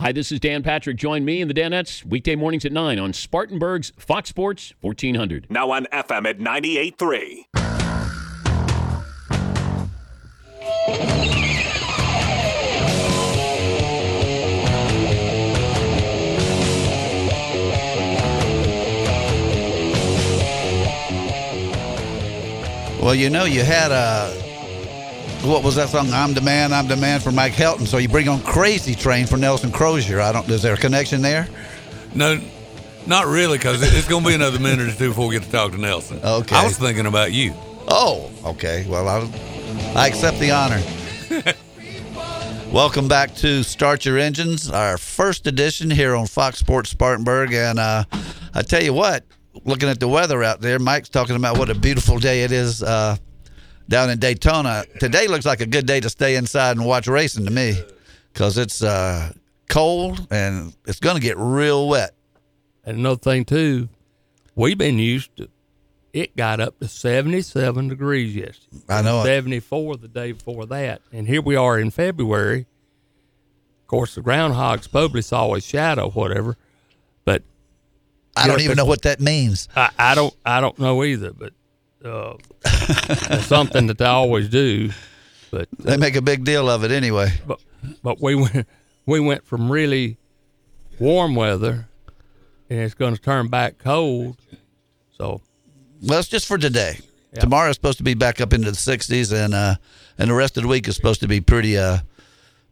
Speaker 16: Hi, this is Dan Patrick. Join me and the Danettes weekday mornings at 9 on Spartanburg's Fox Sports 1400.
Speaker 10: Now on FM at 98.3.
Speaker 1: Well, you know, you had a what was that song? I'm the man, I'm the man for Mike Helton. So you bring on Crazy Train for Nelson Crozier. I don't. Is there a connection there?
Speaker 2: No, not really, because it's going to be another minute or two before we get to talk to Nelson.
Speaker 1: Okay.
Speaker 2: I was thinking about you.
Speaker 1: Oh, okay. Well, I, I accept the honor. Welcome back to Start Your Engines, our first edition here on Fox Sports Spartanburg. And uh, I tell you what, looking at the weather out there, Mike's talking about what a beautiful day it is uh, down in Daytona. Today looks like a good day to stay inside and watch racing to me because it's uh, cold and it's going to get real wet.
Speaker 3: And another thing too, we've been used to. It got up to seventy-seven degrees yesterday.
Speaker 1: I know it.
Speaker 3: Seventy-four the day before that, and here we are in February. Of course, the groundhogs probably saw a shadow, whatever. But
Speaker 1: I don't even know what that means.
Speaker 3: I, I don't. I don't know either. But uh, something that they always do. But
Speaker 1: They make a big deal of it anyway.
Speaker 3: but but we went we went from really warm weather, and it's going to turn back cold. So
Speaker 1: Well, it's just for today. Tomorrow is supposed to be back up into the 60s, and uh, and the rest of the week is supposed to be pretty uh,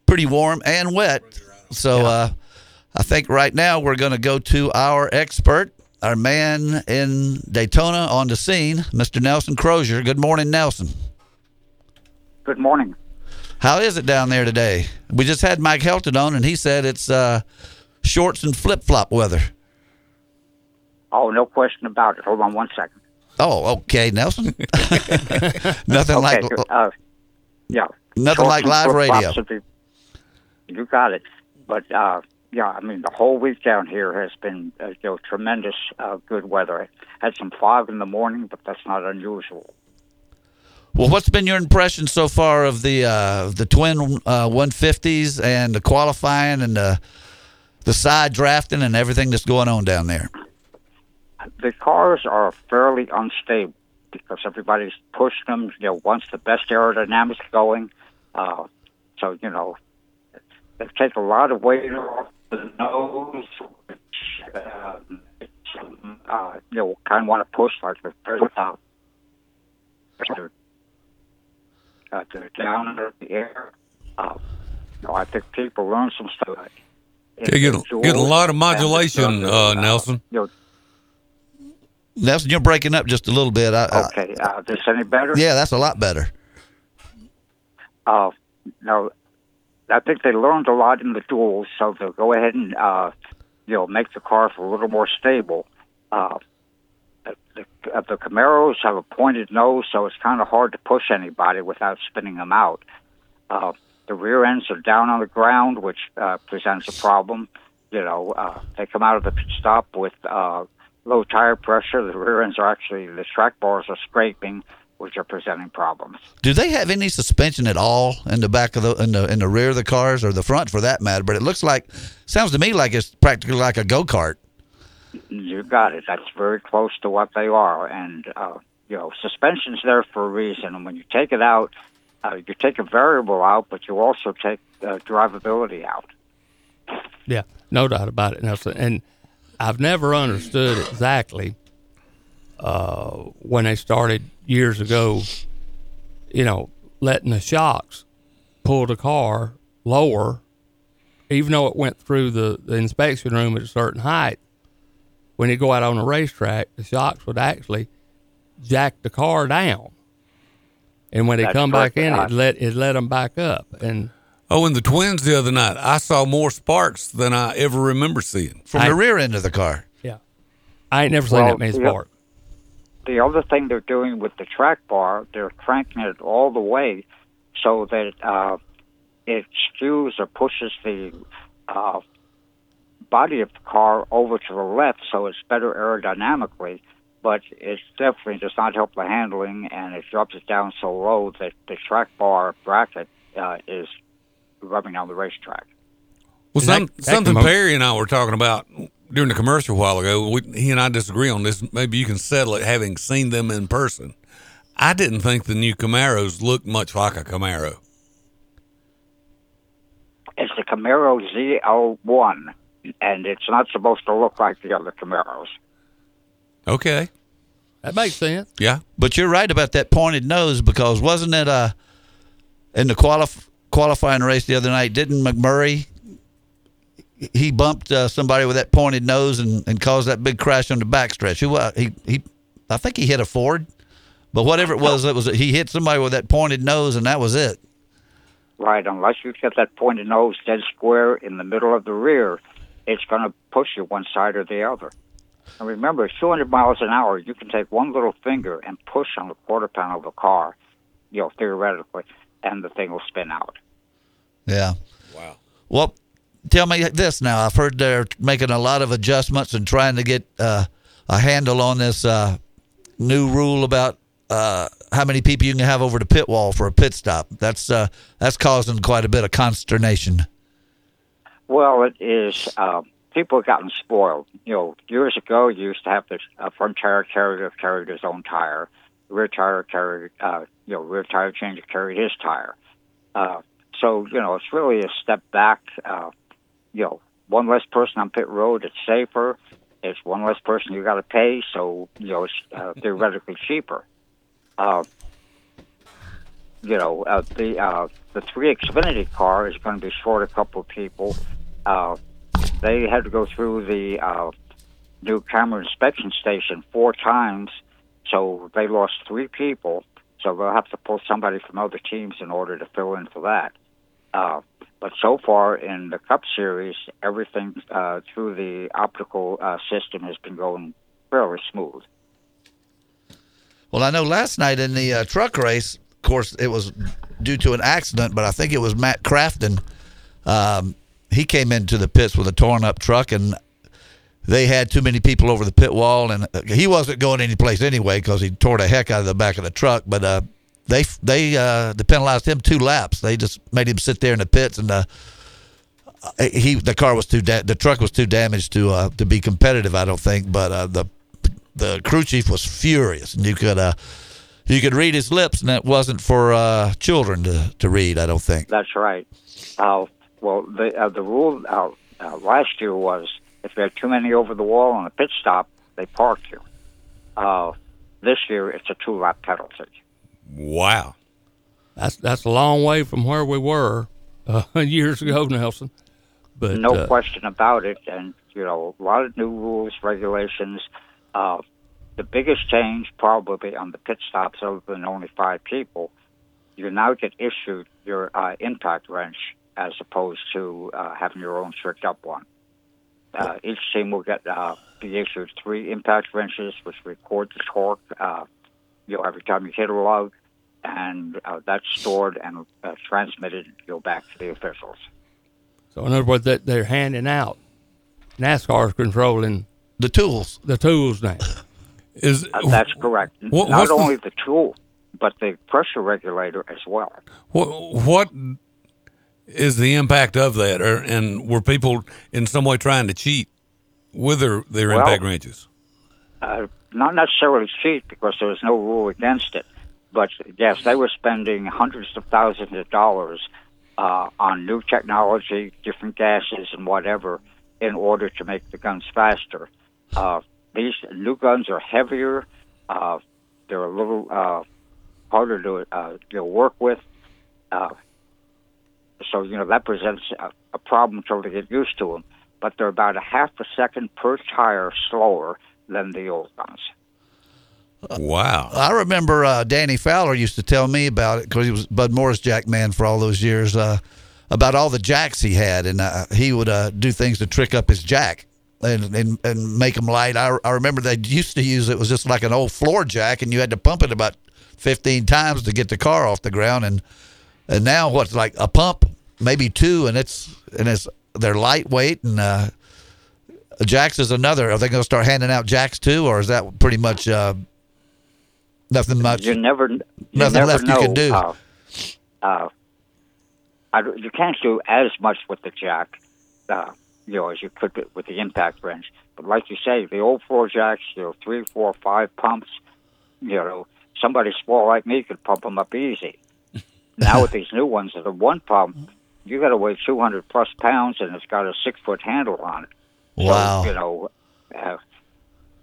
Speaker 1: pretty warm and wet. So uh, I think right now we're going to go to our expert, our man in Daytona on the scene, Mr. Nelson Crozier. Good morning, Nelson.
Speaker 17: Good morning.
Speaker 1: How is it down there today? We just had Mike Helton on, and he said it's uh, shorts and flip flop weather.
Speaker 17: Oh, no question about it. Hold on one second.
Speaker 1: Oh, okay, Nelson. Nothing like
Speaker 17: Okay, good. Uh, yeah.
Speaker 1: Nothing like
Speaker 17: Shorts and
Speaker 1: live radio.
Speaker 17: You got it. But uh, yeah, I mean, the whole week down here has been uh, you know tremendous uh, good weather. Had some fog in the morning, but that's not unusual.
Speaker 1: Well, what's been your impression so far of the uh, the twin uh, 150s and the qualifying and the the side drafting and everything that's going on down there?
Speaker 17: The cars are fairly unstable because everybody's pushing them. You know, wants the best aerodynamics going. Uh, so you know, they take a lot of weight off the nose, which uh, uh, you know kind of want to push like the uh, they're, uh, they're down under the air. Uh, you know, I think people learn some stuff.
Speaker 2: Yeah, getting, getting a lot of modulation, uh, Nelson.
Speaker 17: You know,
Speaker 1: Nelson, you're breaking up just a little bit. I, I-
Speaker 17: okay, uh, this any better?
Speaker 1: yeah, that's a lot better.
Speaker 17: Uh, no, I think they learned a lot in the duels, so they'll go ahead and uh, you know make the cars a little more stable. Uh, the, the, Camaros have a pointed nose, so it's kind of hard to push anybody without spinning them out. Uh, the rear ends are down on the ground, which uh, presents a problem. You know, uh, they come out of the pit stop with uh, low tire pressure. The rear ends are actually the track bars are scraping, which are presenting problems.
Speaker 1: Do they have any suspension at all in the back of the in the in the rear of the cars or the front for that matter? But it looks like sounds to me like it's practically like a go kart.
Speaker 17: You got it. That's very close to what they are, and uh, you know, suspension's there for a reason. And when you take it out, uh, you take a variable out, but you also take uh, drivability out.
Speaker 3: Yeah, no doubt about it, Nelson. And I've never understood exactly uh, when they started years ago, you know, letting the shocks pull the car lower, even though it went through the, the inspection room at a certain height. When you go out on a racetrack, the shocks would actually jack the car down. And when they
Speaker 2: That's
Speaker 3: come back in, it let it let them back up. And
Speaker 2: Oh, and the twins the other night, I saw more sparks than I ever remember seeing
Speaker 1: from the rear end of the car.
Speaker 3: Yeah, I ain't never seen
Speaker 17: Well,
Speaker 3: that many sparks.
Speaker 17: The other thing they're doing with the track bar, they're cranking it all the way so that uh, it skews or pushes the uh, body of the car over to the left, so it's better aerodynamically. But it definitely does not help the handling, and it drops it down so low that the track bar bracket uh, is rubbing on the racetrack.
Speaker 2: Well, some,
Speaker 17: that
Speaker 2: something
Speaker 17: can
Speaker 2: Perry and I were talking about during the commercial a while ago. We, he and I disagree on this. Maybe you can settle it, having seen them in person. I didn't think the new Camaros looked much like a Camaro.
Speaker 17: It's the Camaro ZL1, and it's not supposed to look like the other Camaros.
Speaker 2: Okay.
Speaker 3: That makes sense.
Speaker 2: Yeah.
Speaker 1: But you're right about that pointed nose because wasn't it uh in the qualif- qualifying race the other night? Didn't McMurray he bumped uh, somebody with that pointed nose and, and caused that big crash on the backstretch? Who uh, he he I think he hit a Ford, but whatever it was, it was he hit somebody with that pointed nose and that was it.
Speaker 17: Right, unless you get that pointed nose dead square in the middle of the rear, it's going to push you one side or the other. And remember, 200 miles an hour, you can take one little finger and push on the quarter panel of a car, you know, theoretically, and the thing will spin out.
Speaker 1: Yeah.
Speaker 2: Wow.
Speaker 1: Well, tell me this now. I've heard they're making a lot of adjustments and trying to get uh, a handle on this uh, new rule about uh, how many people you can have over the pit wall for a pit stop. That's uh, that's causing quite a bit of consternation.
Speaker 17: Well, it is. Uh, people have gotten spoiled. You know, years ago, you used to have the uh, front tire carrier carried his own tire, rear tire carried, uh, you know, rear tire changer carried his tire. Uh, so you know, it's really a step back. You know, one less person on pit road. It's safer. It's one less person you got to pay. So you know, it's uh, theoretically cheaper. Uh, you know, uh, the uh, the three Xfinity car is going to be short a couple of people. Uh, they had to go through the uh, new camera inspection station four times, so they lost three people. So they'll have to pull somebody from other teams in order to fill in for that. Uh, but so far in the Cup Series, everything uh, through the optical uh, system has been going fairly smooth.
Speaker 1: Well, I know last night in the uh, truck race, of course, it was due to an accident, but I think it was Matt Crafton. Um, he came into the pits with a torn up truck, and they had too many people over the pit wall, and uh, he wasn't going anyplace anyway because he tore the heck out of the back of the truck. But uh, they they uh, they penalized him two laps. They just made him sit there in the pits, and uh, he the car was too da- the truck was too damaged to uh, to be competitive. I don't think, but uh, the the crew chief was furious, and you could uh, you could read his lips, and it wasn't for uh, children to, to read. I don't think.
Speaker 17: That's right. Well, the the rule last year was if there are too many over the wall on a pit stop, they park you. This year, it's a two lap penalty.
Speaker 2: Wow.
Speaker 3: That's that's a long way from where we were uh, years ago, Nelson. But
Speaker 17: no
Speaker 3: uh,
Speaker 17: question about it. And you know, a lot of new rules, regulations. Uh, the biggest change, probably on the pit stops, other than only five people, you now get issued your uh, impact wrench as opposed to uh, having your own tricked up one. Uh, each team will get uh, be issued three impact wrenches, which record the torque. You know, every time you hit a log, and uh, that's stored and uh, transmitted. You know, back to the officials.
Speaker 3: So in other words, that they're handing out. NASCAR's controlling
Speaker 1: the tools.
Speaker 3: The tools now.
Speaker 2: Is
Speaker 17: Uh, that's correct.
Speaker 2: What-
Speaker 17: Not
Speaker 2: what's the-
Speaker 17: only the tool, but the pressure regulator as well.
Speaker 2: What what is the impact of that, or, and were people in some way trying to cheat with their their
Speaker 17: Well-
Speaker 2: impact wrenches?
Speaker 17: Uh, not necessarily cheap because there was no rule against it, but yes, they were spending hundreds of thousands of dollars uh, on new technology, different gases, and whatever in order to make the guns faster. Uh, these new guns are heavier. Uh, they're a little uh, harder to uh, know, work with. Uh, so you know that presents a, a problem until they get used to them. But they're about a half a second per tire slower than the old ones.
Speaker 2: Wow.
Speaker 1: I remember uh, Danny Fowler used to tell me about it because he was Bud Moore's Jack man for all those years. Uh, about all the jacks he had, and uh, he would uh, do things to trick up his jack and and, and make them light. I, I remember they used to use it was just like an old floor jack, and you had to pump it about fifteen times to get the car off the ground. And and now what's like a pump, maybe two, and it's and it's they're lightweight and. Jacks is another. Are they going to start handing out jacks too, or is that pretty much uh, nothing much?
Speaker 17: You never, you
Speaker 1: Nothing
Speaker 17: never
Speaker 1: left you can do.
Speaker 17: Uh, uh, I, you can't do as much with the jack, uh, you know, as you could with- the impact wrench. But like you say, the old four jacks, you know, three, four, five pumps, you know, somebody small like me could pump them up easy. now with these new ones that are one pump, you got to weigh 200 plus pounds, and it's got a six foot handle on it.
Speaker 1: Wow.
Speaker 17: So, you know, uh,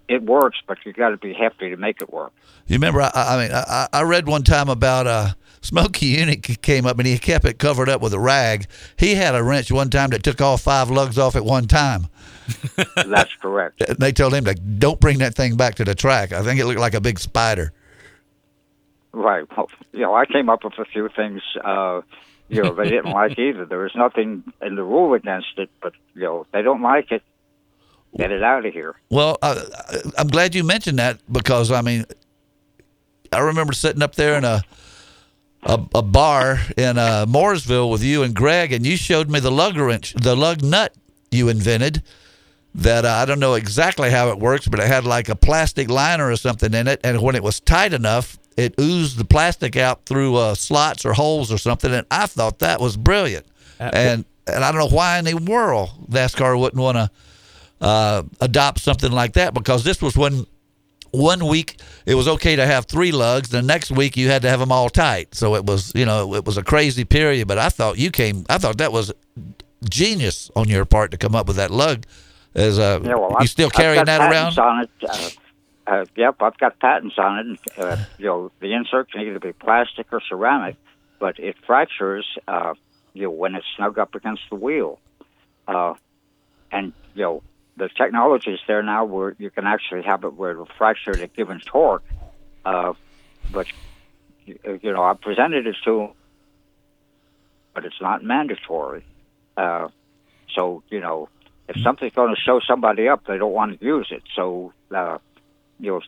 Speaker 17: it works, but you got to be happy to make it work.
Speaker 1: You remember? I, I mean, I, I read one time about a Smokey Yunick came up and he kept it covered up with a rag. He had a wrench one time that took all five lugs off at one time.
Speaker 17: That's correct.
Speaker 1: And they told him to don't bring that thing back to the track. I think it looked like a big spider.
Speaker 17: Right. Well, you know, I came up with a few things. Uh, you know, they didn't like either. There was nothing in the rule against it, but you know, they don't like it. Get it out of here.
Speaker 1: Well, uh, I'm glad you mentioned that because I mean, I remember sitting up there in a a, a bar in uh, Mooresville with you and Greg, and you showed me the lug wrench, the lug nut you invented. That uh, I don't know exactly how it works, but it had like a plastic liner or something in it, and when it was tight enough, it oozed the plastic out through uh, slots or holes or something. And I thought that was brilliant. and and I don't know why in the world NASCAR wouldn't want to uh, adopt something like that because this was when one week it was okay to have three lugs the next week you had to have them all tight so it was you know it was a crazy period but i thought you came i thought that was genius on your part to come up with that lug as uh
Speaker 17: Yeah, well,
Speaker 1: you
Speaker 17: I've-
Speaker 1: still
Speaker 17: I've
Speaker 1: carrying
Speaker 17: got
Speaker 1: that around
Speaker 17: On it. Uh, uh, yep, I've got patents on it. And, uh, you know, the insert can either be plastic or ceramic, but it fractures. Uh, you know, when it's snug up against the wheel, uh, and you know, the technology is there now where you can actually have it where it'll fracture at a given torque. Uh, but you know, I presented it to but it's not mandatory. Uh, so you know, if something's going to show somebody up, they don't want to use it. So uh, you know,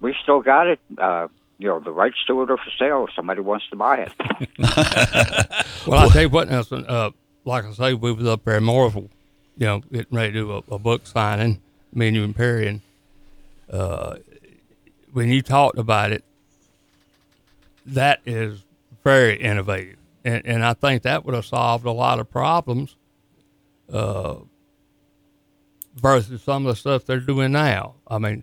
Speaker 17: we still got it. Uh, you know, the rights to it are for sale if somebody wants to buy it.
Speaker 3: Well, I'll tell you what, Nelson. Uh, like I say, we was up there in Mooresville, you know, getting ready to do a, a book signing, me and you and Perry. And uh, when you talked about it, that is very innovative. And, and I think that would have solved a lot of problems uh, versus some of the stuff they're doing now. I mean,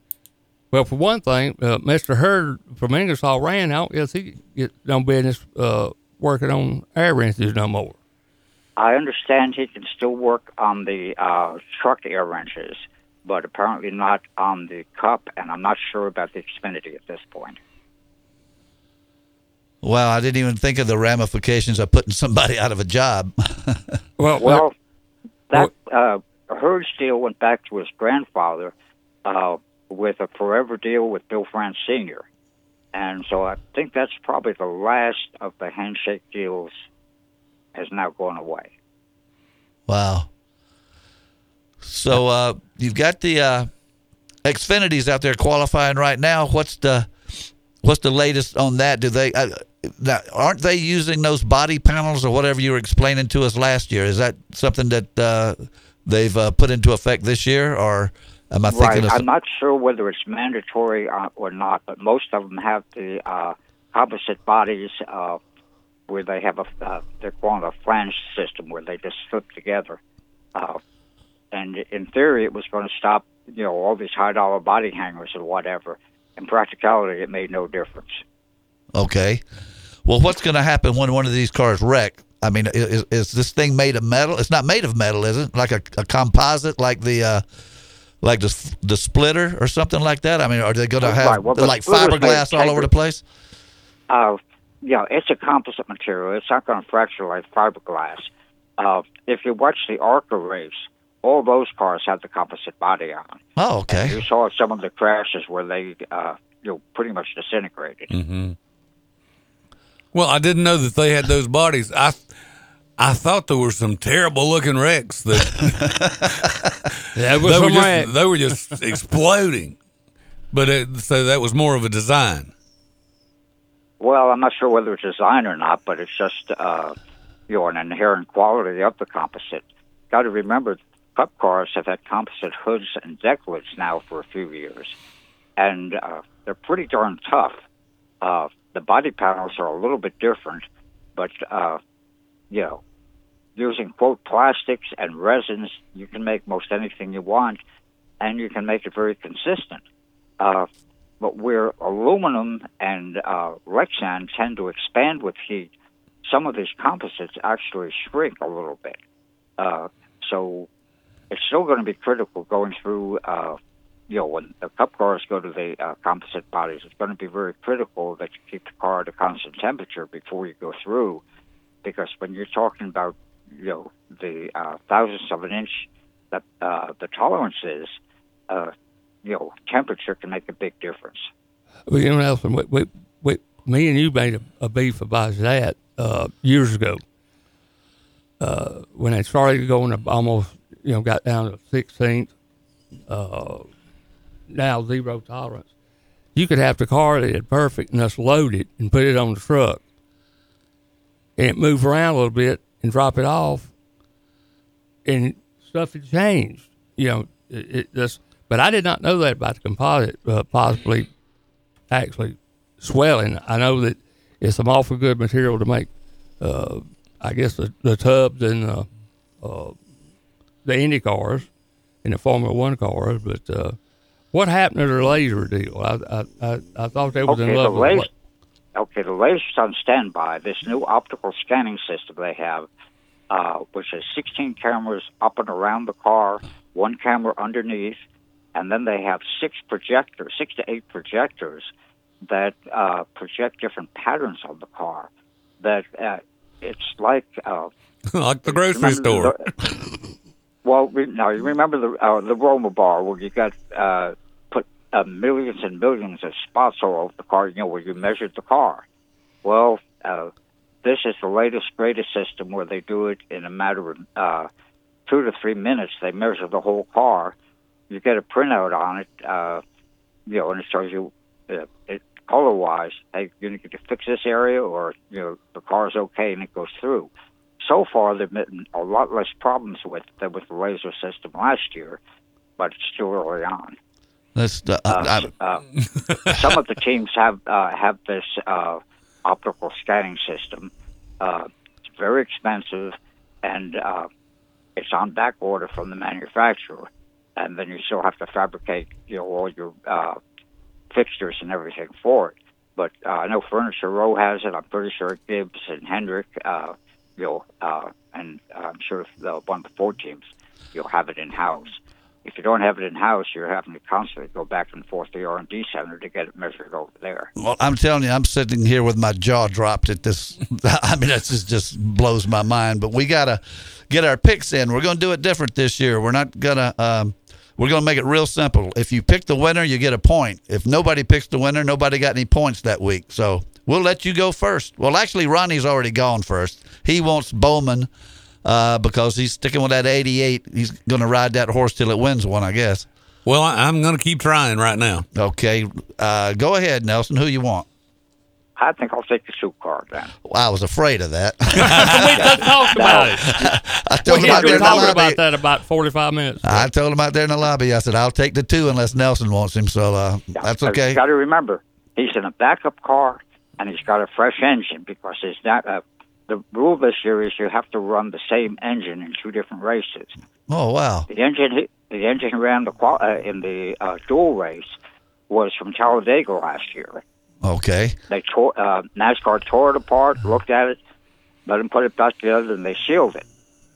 Speaker 3: well, for one thing, uh, Mr. Hurd from Ingersoll Rand out. Yes, he get no business uh, working on air wrenches no more.
Speaker 17: I understand he can still work on the uh, truck air wrenches, but apparently not on the cup, and I'm not sure about the Xfinity at this point.
Speaker 1: wow i didn't even think of the ramifications of putting somebody out of a job
Speaker 3: well
Speaker 17: Well, that uh, Hurd's deal went back to his grandfather uh, with a forever deal with Bill France Sr. And so I think that's probably the last of the handshake deals has now gone away.
Speaker 1: Wow. So uh, you've got the uh, Xfinities out there qualifying right now. What's the what's the latest on that? Do they uh, now, aren't they using those body panels or whatever you were explaining to us last year? Is that something that uh, they've uh, put into effect this year, or am I
Speaker 17: right.
Speaker 1: thinking of?
Speaker 17: I'm not sure whether it's mandatory uh, or not, but most of them have the uh, composite bodies uh, where they have a uh, they're calling a flange system where they just slip together. Uh, and in theory, it was going to stop you know all these high dollar body hangers and whatever. In practicality, it made no difference.
Speaker 1: Okay. Well, what's going to happen when one of these cars wreck? I mean, is, is this thing made of metal? It's not made of metal, is it? Like a, a composite, like the uh, like the the splitter or something like that. I mean, are they going to have
Speaker 17: Right, well, the
Speaker 1: like
Speaker 17: splitter's made of
Speaker 1: fiberglass all over the place?
Speaker 17: Uh, yeah, it's a composite material. It's not going to fracture like fiberglass. Uh, if you watch the ARCA race, all those cars have the composite body on.
Speaker 1: Oh, okay.
Speaker 17: You saw some of the crashes where they, uh, you know, pretty much disintegrated.
Speaker 2: Mm-hmm. Well, I didn't know that they had those bodies. I I thought there were some terrible looking wrecks that
Speaker 3: That
Speaker 2: they
Speaker 3: was
Speaker 2: were
Speaker 3: some
Speaker 2: just
Speaker 3: wreck.
Speaker 2: they were just exploding. But it, so that was more of a design.
Speaker 17: Well, I'm not sure whether it's design or not, but it's just, uh, you know, an inherent quality of the composite. Got to remember, Cup cars have had composite hoods and deck lids now for a few years, and uh, they're pretty darn tough. Uh, the body panels are a little bit different, but uh, you know, using quote plastics and resins, you can make most anything you want, and you can make it very consistent. Uh, but where aluminum and uh, Lexan tend to expand with heat, some of these composites actually shrink a little bit. Uh, so it's still going to be critical going through, uh, you know, when the cup cars go to the uh, composite bodies, it's going to be very critical that you keep the car at a constant temperature before you go through, because when you're talking about, you know, the uh, thousandths of an inch that uh, the tolerance is, uh, you know, temperature can make a big difference.
Speaker 3: Well, you know, Nelson, we, we, we, me and you made a, a beef about that uh, years ago. Uh, when they started going almost, you know, got down to 16th, uh, now zero tolerance. You could have the car that had perfect and just load it and put it on the truck and it move around a little bit and drop it off and stuff had changed. You know, it, it just, but I did not know that about the composite uh, possibly actually swelling. I know that it's some awful good material to make, uh, I guess, the, the tubs and uh, uh, the Indy cars and the Formula One cars. But uh, what happened to the laser deal? I I, I, I thought they was
Speaker 17: okay,
Speaker 3: in love
Speaker 17: the
Speaker 3: with
Speaker 17: laser, Okay, the laser's on standby. This new optical scanning system they have, uh, which has 16 cameras up and around the car, one camera underneath, and then they have six projectors, six to eight projectors that uh, project different patterns on the car. That uh, it's like uh,
Speaker 2: like the grocery store.
Speaker 17: the- well, re- now you remember the uh, the Roma bar where you got uh, put uh, millions and millions of spots all over the car. You know where you measured the car. Well, uh, this is the latest, greatest system where they do it in a matter of uh, two to three minutes. They measure the whole car. You get a printout on it, uh, you know, and it shows you uh, it color wise. Hey, you need to fix this area, or you know, the car's okay, and it goes through. So far, there've been a lot less problems with than with the laser system last year, but it's still early on.
Speaker 1: That's the, I, I,
Speaker 17: Uh, some of the teams have uh, have this uh, optical scanning system. Uh, it's very expensive, and uh, it's on back order from the manufacturer. And then you still have to fabricate, you know, all your uh, fixtures and everything for it. But uh, I know Furniture Row has it. I'm pretty sure Gibbs and Hendrick, uh, you know, uh, and I'm sure the one four teams, you'll have it in house. If you don't have it in house, you're having to constantly go back and forth to the R and D center to get it measured over there.
Speaker 1: well, I'm telling you, I'm sitting here with my jaw dropped at this. I mean, this just just blows my mind. But we gotta get our picks in. We're gonna do it different this year. We're not gonna. Um, we're gonna make it real simple. If you pick the winner, you get a point. If nobody picks the winner, nobody got any points that week. So we'll let you go first. Well, actually, Ronnie's already gone first. He wants Bowman uh, because he's sticking with that 88. He's gonna ride that horse till it wins one, I guess.
Speaker 2: Well, I'm going to keep trying right now.
Speaker 1: Okay, uh, go ahead, Nelson. Who you want?
Speaker 17: I think I'll take the soup card then.
Speaker 1: Well, I was afraid of that.
Speaker 3: we just talked about it.
Speaker 1: I told
Speaker 3: we
Speaker 1: him out there in the lobby.
Speaker 3: about that about 45 minutes.
Speaker 1: I told him out there in the lobby. I said, "I'll take the two unless Nelson wants him." So uh, that's
Speaker 17: But
Speaker 1: okay.
Speaker 17: You got to remember, he's in a backup car and he's got a fresh engine because it's not. Uh, the rule this year is you have to run the same engine in two different races.
Speaker 1: Oh wow!
Speaker 17: The engine, the engine ran the qual- uh, in the uh, duel race was from Talladega last year.
Speaker 1: Okay.
Speaker 17: They tore uh, NASCAR tore it apart, looked at it, let him put it back together, and they sealed it.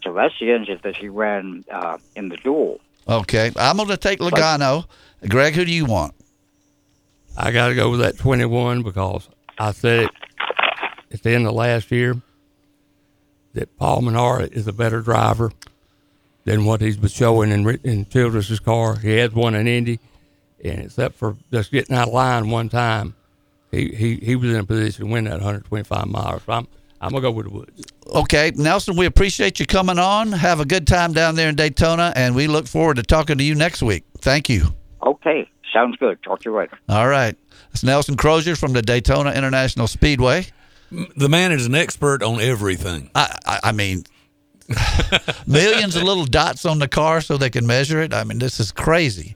Speaker 17: So that's the engine that he ran uh, in the duel.
Speaker 1: Okay. I'm going to take Logano. Greg, who do you want?
Speaker 3: I got to go with that 21 because I said it at the end of last year that Paul Menard is a better driver than what he's been showing in, Ri- in Childress's car. He has won in Indy, and except for just getting out of line one time, he, he, he was in a position to win that 125 miles. So I'm, I'm going to go with the Woods.
Speaker 1: Okay, Nelson, we appreciate you coming on. Have a good time down there in Daytona, and we look forward to talking to you next week. Thank you.
Speaker 17: Okay, sounds good. Talk to you later.
Speaker 1: All right. It's Nelson Crozier from the Daytona International Speedway.
Speaker 2: The man is an expert on everything.
Speaker 1: I, I, I mean, millions of little dots on the car so they can measure it. I mean, this is crazy.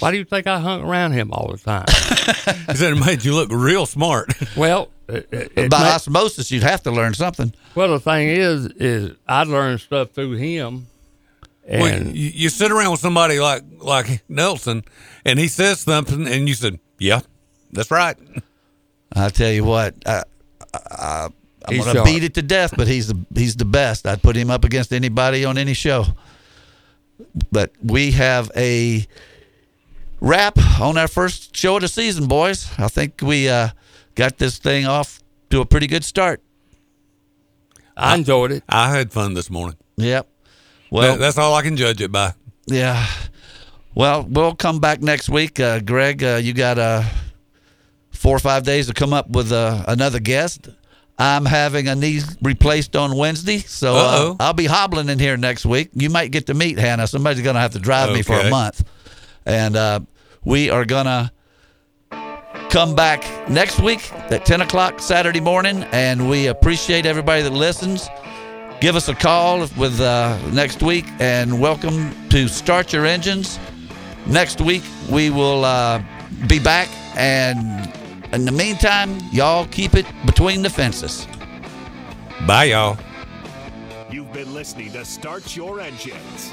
Speaker 3: Why do you think I hung around him all the time?
Speaker 2: He said it made you look real smart.
Speaker 3: Well, it, it, it
Speaker 1: By
Speaker 3: ma-
Speaker 1: osmosis, you'd have to learn something.
Speaker 3: well, the thing is, is I learned stuff through him, and
Speaker 2: Well, you, you sit around with somebody like like Nelson, and he says something, and you said, "Yeah, that's right."
Speaker 1: I tell you what, I, I, I'm
Speaker 3: He's
Speaker 1: going to
Speaker 3: sharp.
Speaker 1: beat it to death, but he's the he's the best. I'd put him up against anybody on any show. But we have a wrap on our first show of the season, boys. I think we uh, got this thing off to a pretty good start.
Speaker 3: I enjoyed it.
Speaker 2: I had fun this morning.
Speaker 1: Yep. Well,
Speaker 2: That- that's all I can judge it by.
Speaker 1: Yeah. Well, we'll come back next week. Uh, Greg, uh, you got uh, four or five days to come up with uh, another guest. I'm having a knee replaced on Wednesday, so uh, I'll be hobbling in here next week. You might get to meet Hannah. Somebody's going to have to drive me for a month. And uh, we are going to come back next week at 10 o'clock Saturday morning, and we appreciate everybody that listens. Give us a call with uh, next week, and welcome to Start Your Engines. Next week, we will uh, be back, and in the meantime, y'all keep it between the fences.
Speaker 2: Bye, y'all.
Speaker 10: You've been listening to Start Your Engines.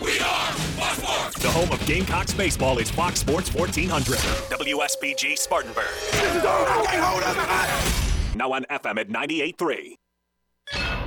Speaker 14: We are Fox Sports.
Speaker 10: The home of Gamecocks baseball is Fox Sports 1400. WSBG Spartanburg. Now on FM at 98.3.